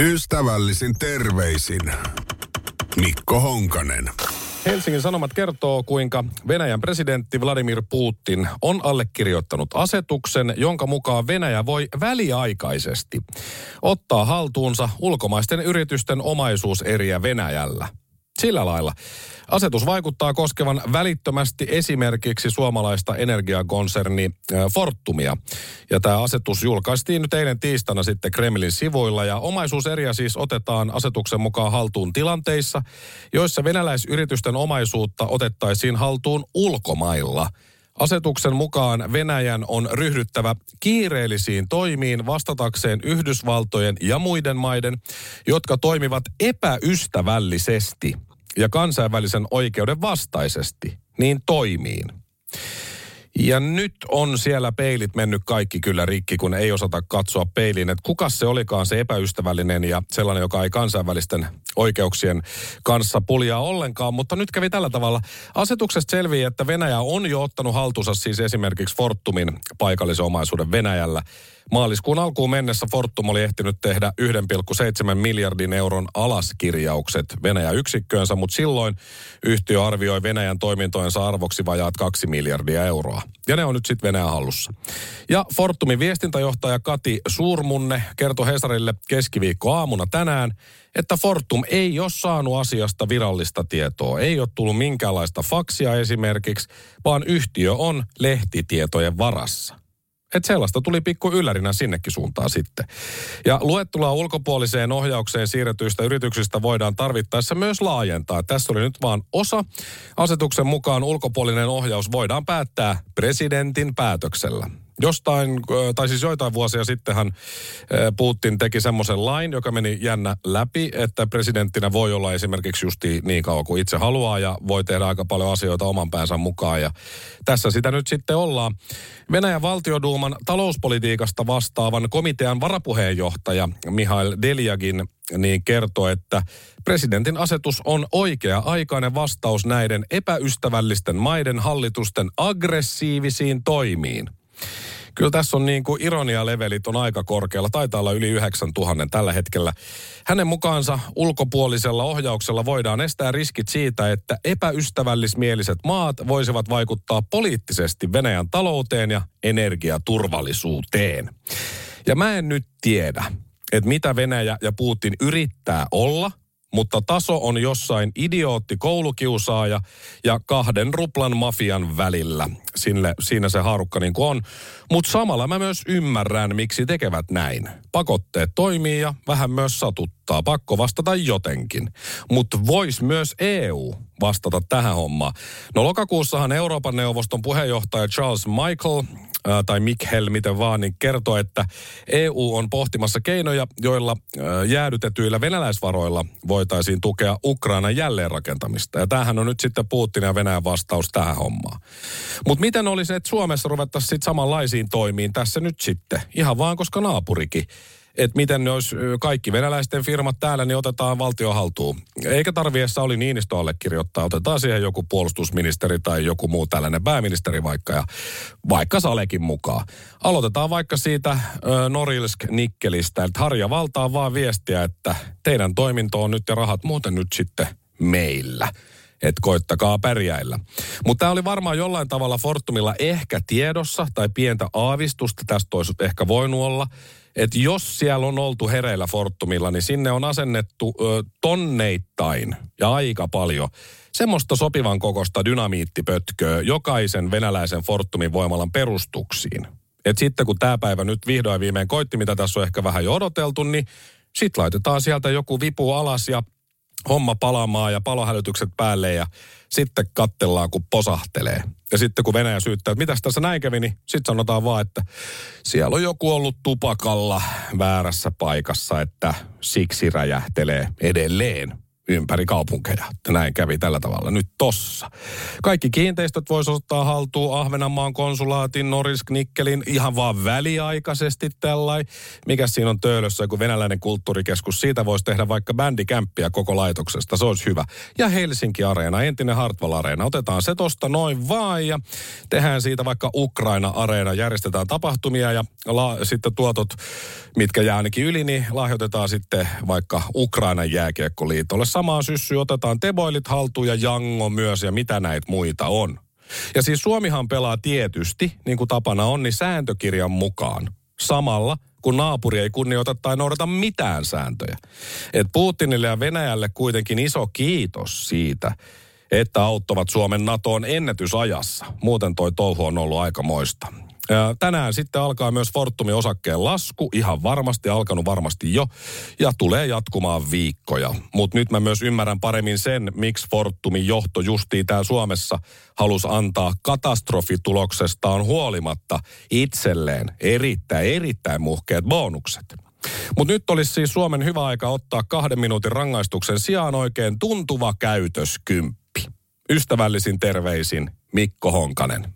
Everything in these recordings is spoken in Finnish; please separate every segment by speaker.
Speaker 1: Ystävällisin terveisin Mikko Honkanen.
Speaker 2: Helsingin Sanomat kertoo, kuinka Venäjän presidentti Vladimir Putin on allekirjoittanut asetuksen, jonka mukaan Venäjä voi väliaikaisesti ottaa haltuunsa ulkomaisten yritysten omaisuuseriä Venäjällä. Sillä lailla. Asetus vaikuttaa koskevan välittömästi esimerkiksi suomalaista energiakonserni Fortumia. Ja tämä asetus julkaistiin nyt eilen tiistaina sitten Kremlin sivuilla. Ja omaisuuseriä siis otetaan asetuksen mukaan haltuun tilanteissa, joissa venäläisyritysten omaisuutta otettaisiin haltuun ulkomailla – Asetuksen mukaan Venäjän on ryhdyttävä kiireellisiin toimiin vastatakseen Yhdysvaltojen ja muiden maiden, jotka toimivat epäystävällisesti ja kansainvälisen oikeuden vastaisesti, niin toimiin. Ja nyt on siellä peilit mennyt kaikki kyllä rikki, kun ei osata katsoa peiliin, että kuka se olikaan se epäystävällinen ja sellainen, joka ei kansainvälisten oikeuksien kanssa puljaa ollenkaan. Mutta nyt kävi tällä tavalla. Asetuksesta selvii, että Venäjä on jo ottanut haltuunsa siis esimerkiksi Fortumin paikallisen omaisuuden Venäjällä – Maaliskuun alkuun mennessä Fortum oli ehtinyt tehdä 1,7 miljardin euron alaskirjaukset Venäjä-yksikköönsä, mutta silloin yhtiö arvioi Venäjän toimintojensa arvoksi vajaat 2 miljardia euroa. Ja ne on nyt sitten Venäjän hallussa. Ja Fortumin viestintäjohtaja Kati Suurmunne kertoi Hesarille keskiviikko aamuna tänään, että Fortum ei ole saanut asiasta virallista tietoa. Ei ole tullut minkäänlaista faksia esimerkiksi, vaan yhtiö on lehtitietojen varassa. Että sellaista tuli pikku yllärinä sinnekin suuntaan sitten. Ja luettelua ulkopuoliseen ohjaukseen siirretyistä yrityksistä voidaan tarvittaessa myös laajentaa. Tässä oli nyt vain osa. Asetuksen mukaan ulkopuolinen ohjaus voidaan päättää presidentin päätöksellä. Jostain, tai siis joitain vuosia sittenhän Putin teki semmoisen lain, joka meni jännä läpi, että presidenttinä voi olla esimerkiksi justi niin kauan kuin itse haluaa ja voi tehdä aika paljon asioita oman päänsä mukaan. Ja tässä sitä nyt sitten ollaan. Venäjän valtioduuman talouspolitiikasta vastaavan komitean varapuheenjohtaja Mihail Deliagin niin kertoo, että presidentin asetus on oikea-aikainen vastaus näiden epäystävällisten maiden hallitusten aggressiivisiin toimiin. Kyllä tässä on niin kuin ironialevelit on aika korkealla. Taitaa olla yli 9000 tällä hetkellä. Hänen mukaansa ulkopuolisella ohjauksella voidaan estää riskit siitä, että epäystävällismieliset maat voisivat vaikuttaa poliittisesti Venäjän talouteen ja energiaturvallisuuteen. Ja mä en nyt tiedä, että mitä Venäjä ja Putin yrittää olla – mutta taso on jossain idiootti koulukiusaaja ja kahden ruplan mafian välillä. Sinne, siinä se haarukka niin kuin on. Mutta samalla mä myös ymmärrän, miksi tekevät näin. Pakotteet toimii ja vähän myös satuttaa. Pakko vastata jotenkin. Mutta vois myös EU vastata tähän hommaan. No lokakuussahan Euroopan neuvoston puheenjohtaja Charles Michael tai Mikkel, miten vaan, niin kertoo, että EU on pohtimassa keinoja, joilla jäädytetyillä venäläisvaroilla voitaisiin tukea Ukrainan jälleenrakentamista. Ja tämähän on nyt sitten Putin ja Venäjän vastaus tähän hommaan. Mutta miten olisi, että Suomessa ruvettaisiin sitten samanlaisiin toimiin tässä nyt sitten? Ihan vaan, koska naapurikin että miten ne olisi kaikki venäläisten firmat täällä, niin otetaan valtio haltuun. Eikä tarviessa oli Niinistö allekirjoittaa, otetaan siihen joku puolustusministeri tai joku muu tällainen pääministeri vaikka, ja vaikka Salekin mukaan. Aloitetaan vaikka siitä äh, Norilsk-Nikkelistä, että Harja valtaa vaan viestiä, että teidän toiminto on nyt ja rahat muuten nyt sitten meillä että koittakaa pärjäillä. Mutta tämä oli varmaan jollain tavalla Fortumilla ehkä tiedossa tai pientä aavistusta, tästä olisi ehkä voinut olla että jos siellä on oltu hereillä Fortumilla, niin sinne on asennettu ö, tonneittain ja aika paljon semmoista sopivan kokosta dynamiittipötköä jokaisen venäläisen Fortumin voimalan perustuksiin. Et sitten kun tämä päivä nyt vihdoin viimein koitti, mitä tässä on ehkä vähän jo odoteltu, niin sitten laitetaan sieltä joku vipu alas ja homma palamaan ja palohälytykset päälle ja sitten kattellaan, kun posahtelee. Ja sitten kun Venäjä syyttää, että mitäs tässä näin kävi, niin sitten sanotaan vaan, että siellä on joku ollut tupakalla väärässä paikassa, että siksi räjähtelee edelleen. Ympäri kaupunkeja. Näin kävi tällä tavalla nyt tossa. Kaikki kiinteistöt voisi ottaa haltuun Ahvenanmaan konsulaatin, Norisk, Nikkelin ihan vaan väliaikaisesti tällai. Mikä siinä on töölössä, kun venäläinen kulttuurikeskus, siitä voisi tehdä vaikka bändikämppiä koko laitoksesta, se olisi hyvä. Ja Helsinki Areena, entinen Hartwall Areena, otetaan se tosta noin vaan ja tehdään siitä vaikka Ukraina Areena, järjestetään tapahtumia ja la, sitten tuotot, mitkä jää ainakin yli, niin lahjoitetaan sitten vaikka Ukrainan jääkiekkoliitolle samaa syssyä otetaan teboilit haltuun ja jango myös ja mitä näitä muita on. Ja siis Suomihan pelaa tietysti, niin kuin tapana on, niin sääntökirjan mukaan. Samalla, kun naapuri ei kunnioita tai noudata mitään sääntöjä. Et Putinille ja Venäjälle kuitenkin iso kiitos siitä, että auttavat Suomen NATOon ennätysajassa. Muuten toi touhu on ollut aika moista. Ja tänään sitten alkaa myös Fortumin osakkeen lasku, ihan varmasti, alkanut varmasti jo, ja tulee jatkumaan viikkoja. Mutta nyt mä myös ymmärrän paremmin sen, miksi Fortumin johto justiin täällä Suomessa halusi antaa katastrofituloksestaan huolimatta itselleen erittäin, erittäin muhkeat bonukset. Mutta nyt olisi siis Suomen hyvä aika ottaa kahden minuutin rangaistuksen sijaan oikein tuntuva käytöskymppi. Ystävällisin terveisin Mikko Honkanen.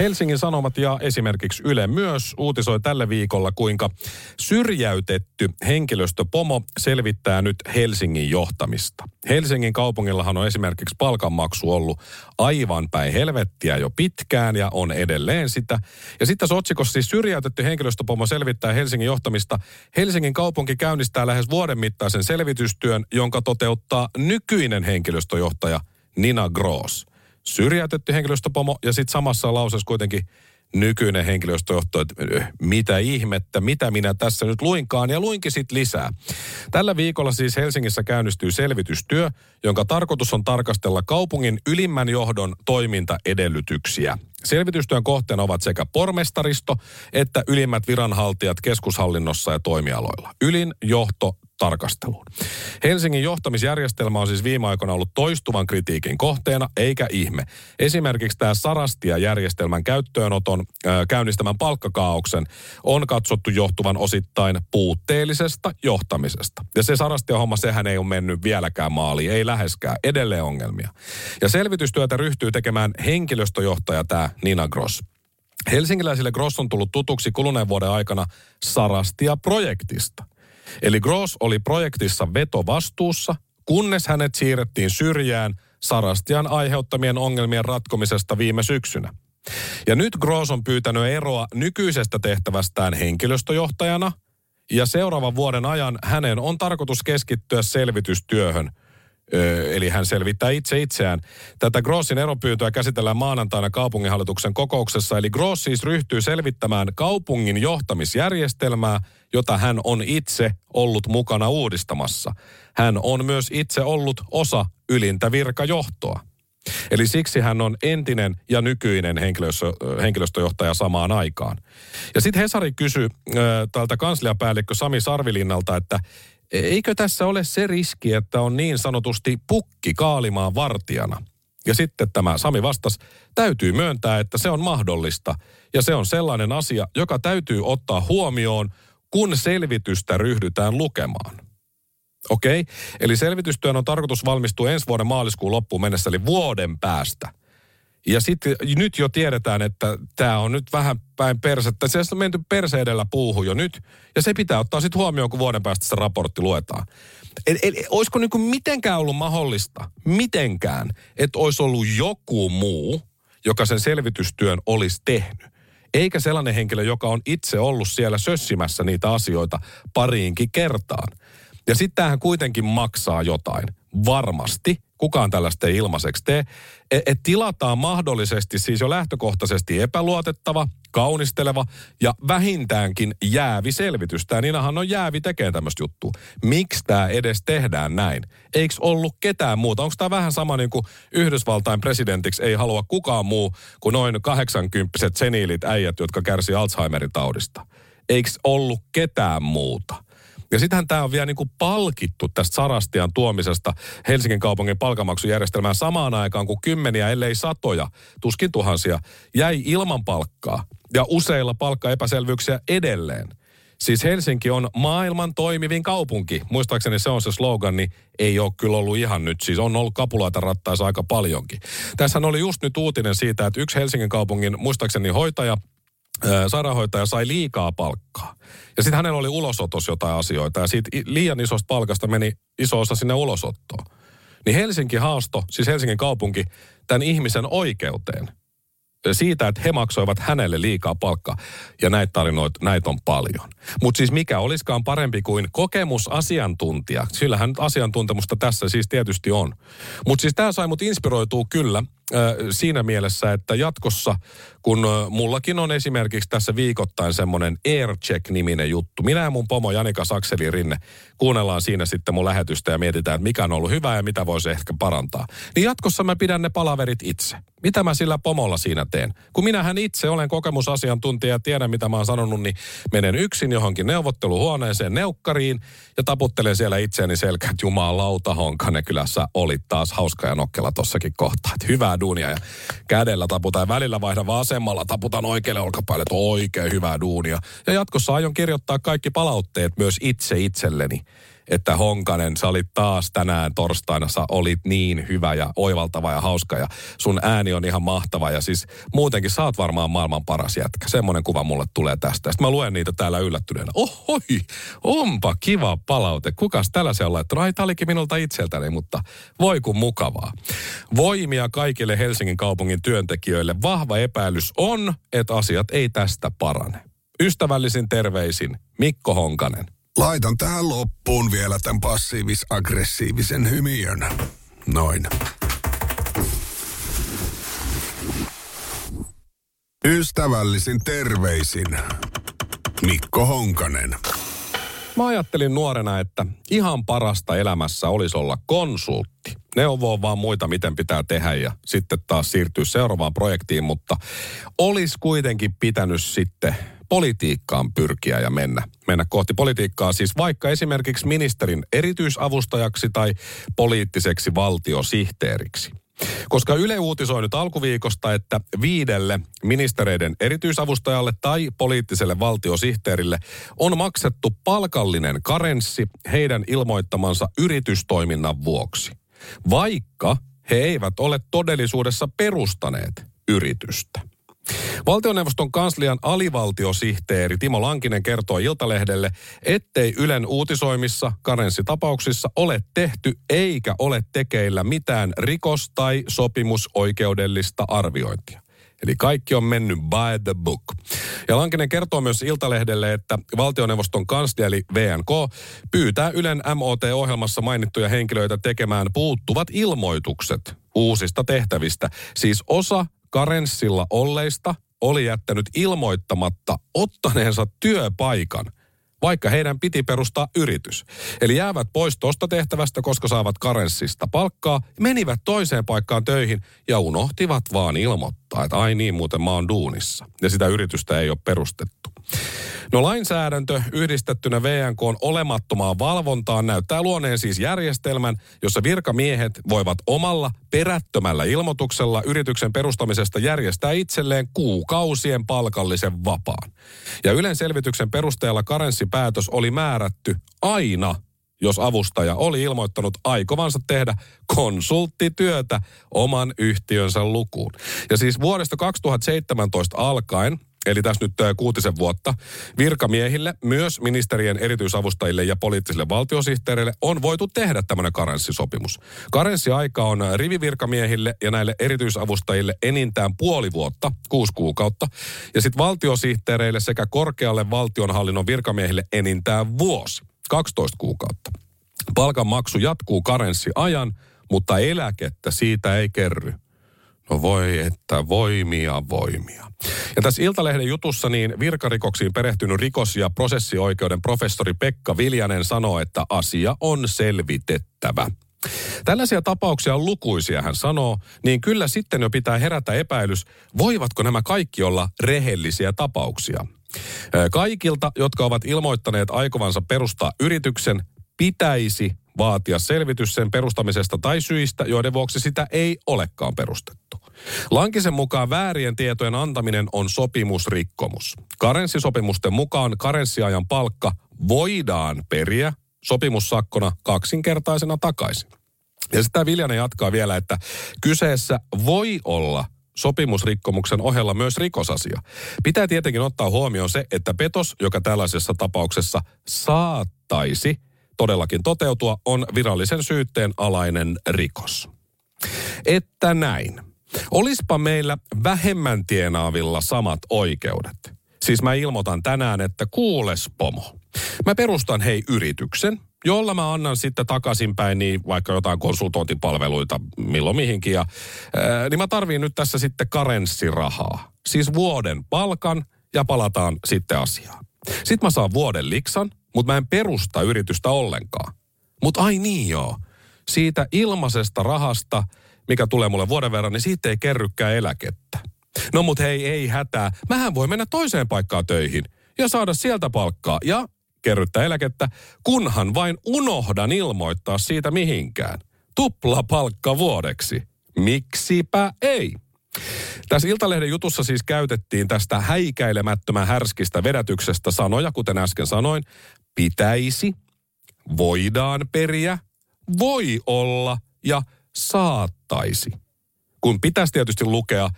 Speaker 2: Helsingin Sanomat ja esimerkiksi Yle myös uutisoi tällä viikolla, kuinka syrjäytetty henkilöstöpomo selvittää nyt Helsingin johtamista. Helsingin kaupungillahan on esimerkiksi palkanmaksu ollut aivan päin helvettiä jo pitkään ja on edelleen sitä. Ja sitten tässä otsikossa siis syrjäytetty henkilöstöpomo selvittää Helsingin johtamista. Helsingin kaupunki käynnistää lähes vuoden mittaisen selvitystyön, jonka toteuttaa nykyinen henkilöstöjohtaja Nina Gross syrjäytetty henkilöstöpomo ja sitten samassa lauseessa kuitenkin nykyinen henkilöstöjohto, että mitä ihmettä, mitä minä tässä nyt luinkaan, ja luinkin sitten lisää. Tällä viikolla siis Helsingissä käynnistyy selvitystyö, jonka tarkoitus on tarkastella kaupungin ylimmän johdon toimintaedellytyksiä. Selvitystyön kohteena ovat sekä pormestaristo että ylimmät viranhaltijat keskushallinnossa ja toimialoilla. Ylin johto tarkasteluun. Helsingin johtamisjärjestelmä on siis viime aikoina ollut toistuvan kritiikin kohteena, eikä ihme. Esimerkiksi tämä Sarastia-järjestelmän käyttöönoton äh, käynnistämän palkkakaauksen on katsottu johtuvan osittain puutteellisesta johtamisesta. Ja se Sarastia-homma, sehän ei ole mennyt vieläkään maaliin, ei läheskään, edelleen ongelmia. Ja selvitystyötä ryhtyy tekemään henkilöstöjohtaja tämä Nina Gross. Helsingiläisille Gross on tullut tutuksi kuluneen vuoden aikana Sarastia-projektista. Eli Gross oli projektissa vetovastuussa, kunnes hänet siirrettiin syrjään Sarastian aiheuttamien ongelmien ratkomisesta viime syksynä. Ja nyt Gross on pyytänyt eroa nykyisestä tehtävästään henkilöstöjohtajana, ja seuraavan vuoden ajan hänen on tarkoitus keskittyä selvitystyöhön – eli hän selvittää itse itseään. Tätä Grossin eropyyntöä käsitellään maanantaina kaupunginhallituksen kokouksessa, eli Gross siis ryhtyy selvittämään kaupungin johtamisjärjestelmää, jota hän on itse ollut mukana uudistamassa. Hän on myös itse ollut osa ylintä virkajohtoa. Eli siksi hän on entinen ja nykyinen henkilöstö, henkilöstöjohtaja samaan aikaan. Ja sitten Hesari kysyi äh, tältä kansliapäällikkö Sami Sarvilinnalta, että eikö tässä ole se riski, että on niin sanotusti pukki kaalimaan vartijana? Ja sitten tämä Sami vastasi, täytyy myöntää, että se on mahdollista. Ja se on sellainen asia, joka täytyy ottaa huomioon, kun selvitystä ryhdytään lukemaan. Okei, okay? eli selvitystyön on tarkoitus valmistua ensi vuoden maaliskuun loppuun mennessä, eli vuoden päästä. Ja sitten nyt jo tiedetään, että tämä on nyt vähän päin persettä. Se on menty perse edellä puuhun jo nyt. Ja se pitää ottaa sitten huomioon, kun vuoden päästä se raportti luetaan. Eli, eli olisiko niin kuin mitenkään ollut mahdollista, mitenkään, että olisi ollut joku muu, joka sen selvitystyön olisi tehnyt. Eikä sellainen henkilö, joka on itse ollut siellä sössimässä niitä asioita pariinkin kertaan. Ja sitten tämähän kuitenkin maksaa jotain. Varmasti. Kukaan tällaista ei ilmaiseksi tee. Että et tilataan mahdollisesti siis jo lähtökohtaisesti epäluotettava, kaunisteleva ja vähintäänkin jäävi selvitys. Tämä Ninahan on jäävi tekemään tämmöistä juttua. Miksi tämä edes tehdään näin? Eikö ollut ketään muuta? Onko tämä vähän sama niin kuin Yhdysvaltain presidentiksi ei halua kukaan muu kuin noin 80 seniilit äijät, jotka kärsii Alzheimerin taudista? Eikö ollut ketään muuta? Ja sittenhän tämä on vielä niin kuin palkittu tästä Sarastian tuomisesta Helsingin kaupungin palkamaksujärjestelmään samaan aikaan, kun kymmeniä, ellei satoja, tuskin tuhansia, jäi ilman palkkaa. Ja useilla palkkaepäselvyyksiä edelleen. Siis Helsinki on maailman toimivin kaupunki. Muistaakseni se on se slogan, niin ei ole kyllä ollut ihan nyt. Siis on ollut kapuloita rattaissa aika paljonkin. Tässähän oli just nyt uutinen siitä, että yksi Helsingin kaupungin, muistaakseni hoitaja, sairaanhoitaja sai liikaa palkkaa. Ja sitten hänellä oli ulosotos jotain asioita ja siitä liian isosta palkasta meni iso osa sinne ulosottoon. Niin Helsinki haasto, siis Helsingin kaupunki, tämän ihmisen oikeuteen – siitä, että he maksoivat hänelle liikaa palkkaa. Ja näitä tarinoita, näitä on paljon. Mutta siis mikä olisikaan parempi kuin kokemusasiantuntija. Sillähän asiantuntemusta tässä siis tietysti on. Mutta siis tämä sai mut inspiroituu kyllä siinä mielessä, että jatkossa, kun mullakin on esimerkiksi tässä viikoittain semmoinen Aircheck-niminen juttu. Minä ja mun pomo Janika Sakseli Rinne kuunnellaan siinä sitten mun lähetystä ja mietitään, että mikä on ollut hyvää ja mitä voisi ehkä parantaa. Niin jatkossa mä pidän ne palaverit itse. Mitä mä sillä pomolla siinä teen? Kun minähän itse olen kokemusasiantuntija ja tiedän, mitä mä oon sanonut, niin menen yksin johonkin neuvotteluhuoneeseen neukkariin ja taputtelen siellä itseäni selkään, että jumalauta Honkanen kylässä oli taas hauska ja nokkela tossakin kohtaa. Että hyvää duunia ja kädellä taputaan ja välillä vaihdan vasemmalla, taputan oikealle olkapäälle, että oikein hyvää duunia. Ja jatkossa aion kirjoittaa kaikki palautteet myös itse itselleni että Honkanen, sä olit taas tänään torstaina, sä olit niin hyvä ja oivaltava ja hauska ja sun ääni on ihan mahtava ja siis muutenkin sä oot varmaan maailman paras jätkä. Semmoinen kuva mulle tulee tästä. Sitten mä luen niitä täällä yllättyneenä. Ohoi, onpa kiva palaute. Kukas tällaisen on laittanut? Ai, olikin minulta itseltäni, mutta voi kun mukavaa. Voimia kaikille Helsingin kaupungin työntekijöille. Vahva epäilys on, että asiat ei tästä parane. Ystävällisin terveisin Mikko Honkanen.
Speaker 1: Laitan tähän loppuun vielä tämän passiivis-aggressiivisen hymiön. Noin. Ystävällisin terveisin Mikko Honkanen.
Speaker 2: Mä ajattelin nuorena, että ihan parasta elämässä olisi olla konsultti. Neuvoo vaan muita, miten pitää tehdä ja sitten taas siirtyä seuraavaan projektiin, mutta olisi kuitenkin pitänyt sitten politiikkaan pyrkiä ja mennä, mennä kohti politiikkaa. Siis vaikka esimerkiksi ministerin erityisavustajaksi tai poliittiseksi valtiosihteeriksi. Koska Yle uutisoi nyt alkuviikosta, että viidelle ministereiden erityisavustajalle tai poliittiselle valtiosihteerille on maksettu palkallinen karenssi heidän ilmoittamansa yritystoiminnan vuoksi. Vaikka he eivät ole todellisuudessa perustaneet yritystä. Valtioneuvoston kanslian alivaltiosihteeri Timo Lankinen kertoo Iltalehdelle, ettei Ylen uutisoimissa karenssitapauksissa ole tehty eikä ole tekeillä mitään rikos- tai sopimusoikeudellista arviointia. Eli kaikki on mennyt by the book. Ja Lankinen kertoo myös Iltalehdelle, että valtioneuvoston kanslia eli VNK pyytää Ylen MOT-ohjelmassa mainittuja henkilöitä tekemään puuttuvat ilmoitukset uusista tehtävistä. Siis osa karenssilla olleista oli jättänyt ilmoittamatta ottaneensa työpaikan, vaikka heidän piti perustaa yritys. Eli jäävät pois tuosta tehtävästä, koska saavat karenssista palkkaa, menivät toiseen paikkaan töihin ja unohtivat vaan ilmoittaa, että ai niin, muuten mä oon duunissa. Ja sitä yritystä ei ole perustettu. No lainsäädäntö yhdistettynä VNK on olemattomaan valvontaan näyttää luoneen siis järjestelmän, jossa virkamiehet voivat omalla perättömällä ilmoituksella yrityksen perustamisesta järjestää itselleen kuukausien palkallisen vapaan. Ja Ylen selvityksen perusteella karenssipäätös oli määrätty aina jos avustaja oli ilmoittanut aikovansa tehdä konsulttityötä oman yhtiönsä lukuun. Ja siis vuodesta 2017 alkaen eli tässä nyt kuutisen vuotta, virkamiehille, myös ministerien erityisavustajille ja poliittisille valtiosihteereille on voitu tehdä tämmöinen karenssisopimus. Karenssiaika on rivivirkamiehille ja näille erityisavustajille enintään puoli vuotta, kuusi kuukautta, ja sitten valtiosihteereille sekä korkealle valtionhallinnon virkamiehille enintään vuosi, 12 kuukautta. Palkan maksu jatkuu karenssiajan, mutta eläkettä siitä ei kerry. Voi että voimia, voimia. Ja tässä Iltalehden jutussa niin virkarikoksiin perehtynyt rikos- ja prosessioikeuden professori Pekka Viljanen sanoo, että asia on selvitettävä. Tällaisia tapauksia on lukuisia, hän sanoo, niin kyllä sitten jo pitää herätä epäilys, voivatko nämä kaikki olla rehellisiä tapauksia. Kaikilta, jotka ovat ilmoittaneet aikovansa perustaa yrityksen, pitäisi vaatia selvitys sen perustamisesta tai syistä, joiden vuoksi sitä ei olekaan perustettu. Lankisen mukaan väärien tietojen antaminen on sopimusrikkomus. Karenssisopimusten mukaan karenssiajan palkka voidaan periä sopimussakkona kaksinkertaisena takaisin. Ja sitä Viljanen jatkaa vielä, että kyseessä voi olla sopimusrikkomuksen ohella myös rikosasia. Pitää tietenkin ottaa huomioon se, että petos, joka tällaisessa tapauksessa saattaisi todellakin toteutua, on virallisen syytteen alainen rikos. Että näin. Olispa meillä vähemmän tienaavilla samat oikeudet. Siis mä ilmoitan tänään, että kuules pomo. Mä perustan hei yrityksen, jolla mä annan sitten takaisinpäin niin vaikka jotain konsultointipalveluita milloin mihinkin. Ja, ää, niin mä tarviin nyt tässä sitten karenssirahaa. Siis vuoden palkan ja palataan sitten asiaan. Sitten mä saan vuoden liksan, mutta mä en perusta yritystä ollenkaan. Mutta ai niin joo, siitä ilmaisesta rahasta, mikä tulee mulle vuoden verran, niin siitä ei kerrykään eläkettä. No mut hei, ei hätää. Mähän voi mennä toiseen paikkaan töihin ja saada sieltä palkkaa ja kerryttää eläkettä, kunhan vain unohdan ilmoittaa siitä mihinkään. Tupla palkka vuodeksi. Miksipä ei? Tässä Iltalehden jutussa siis käytettiin tästä häikäilemättömän härskistä vedätyksestä sanoja, kuten äsken sanoin, pitäisi, voidaan periä, voi olla ja saattaisi. Kun pitäisi tietysti lukea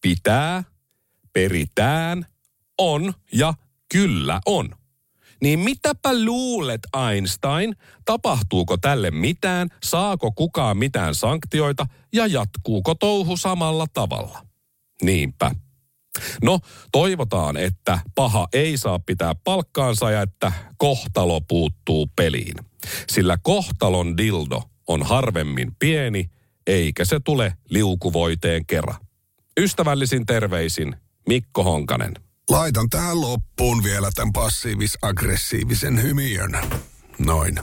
Speaker 2: pitää, peritään, on ja kyllä on. Niin mitäpä luulet Einstein, tapahtuuko tälle mitään, saako kukaan mitään sanktioita ja jatkuuko touhu samalla tavalla? Niinpä. No, toivotaan, että paha ei saa pitää palkkaansa ja että kohtalo puuttuu peliin. Sillä kohtalon dildo on harvemmin pieni, eikä se tule liukuvoiteen kerran. Ystävällisin terveisin Mikko Honkanen.
Speaker 1: Laitan tähän loppuun vielä tämän passiivis-aggressiivisen hymiön. Noin.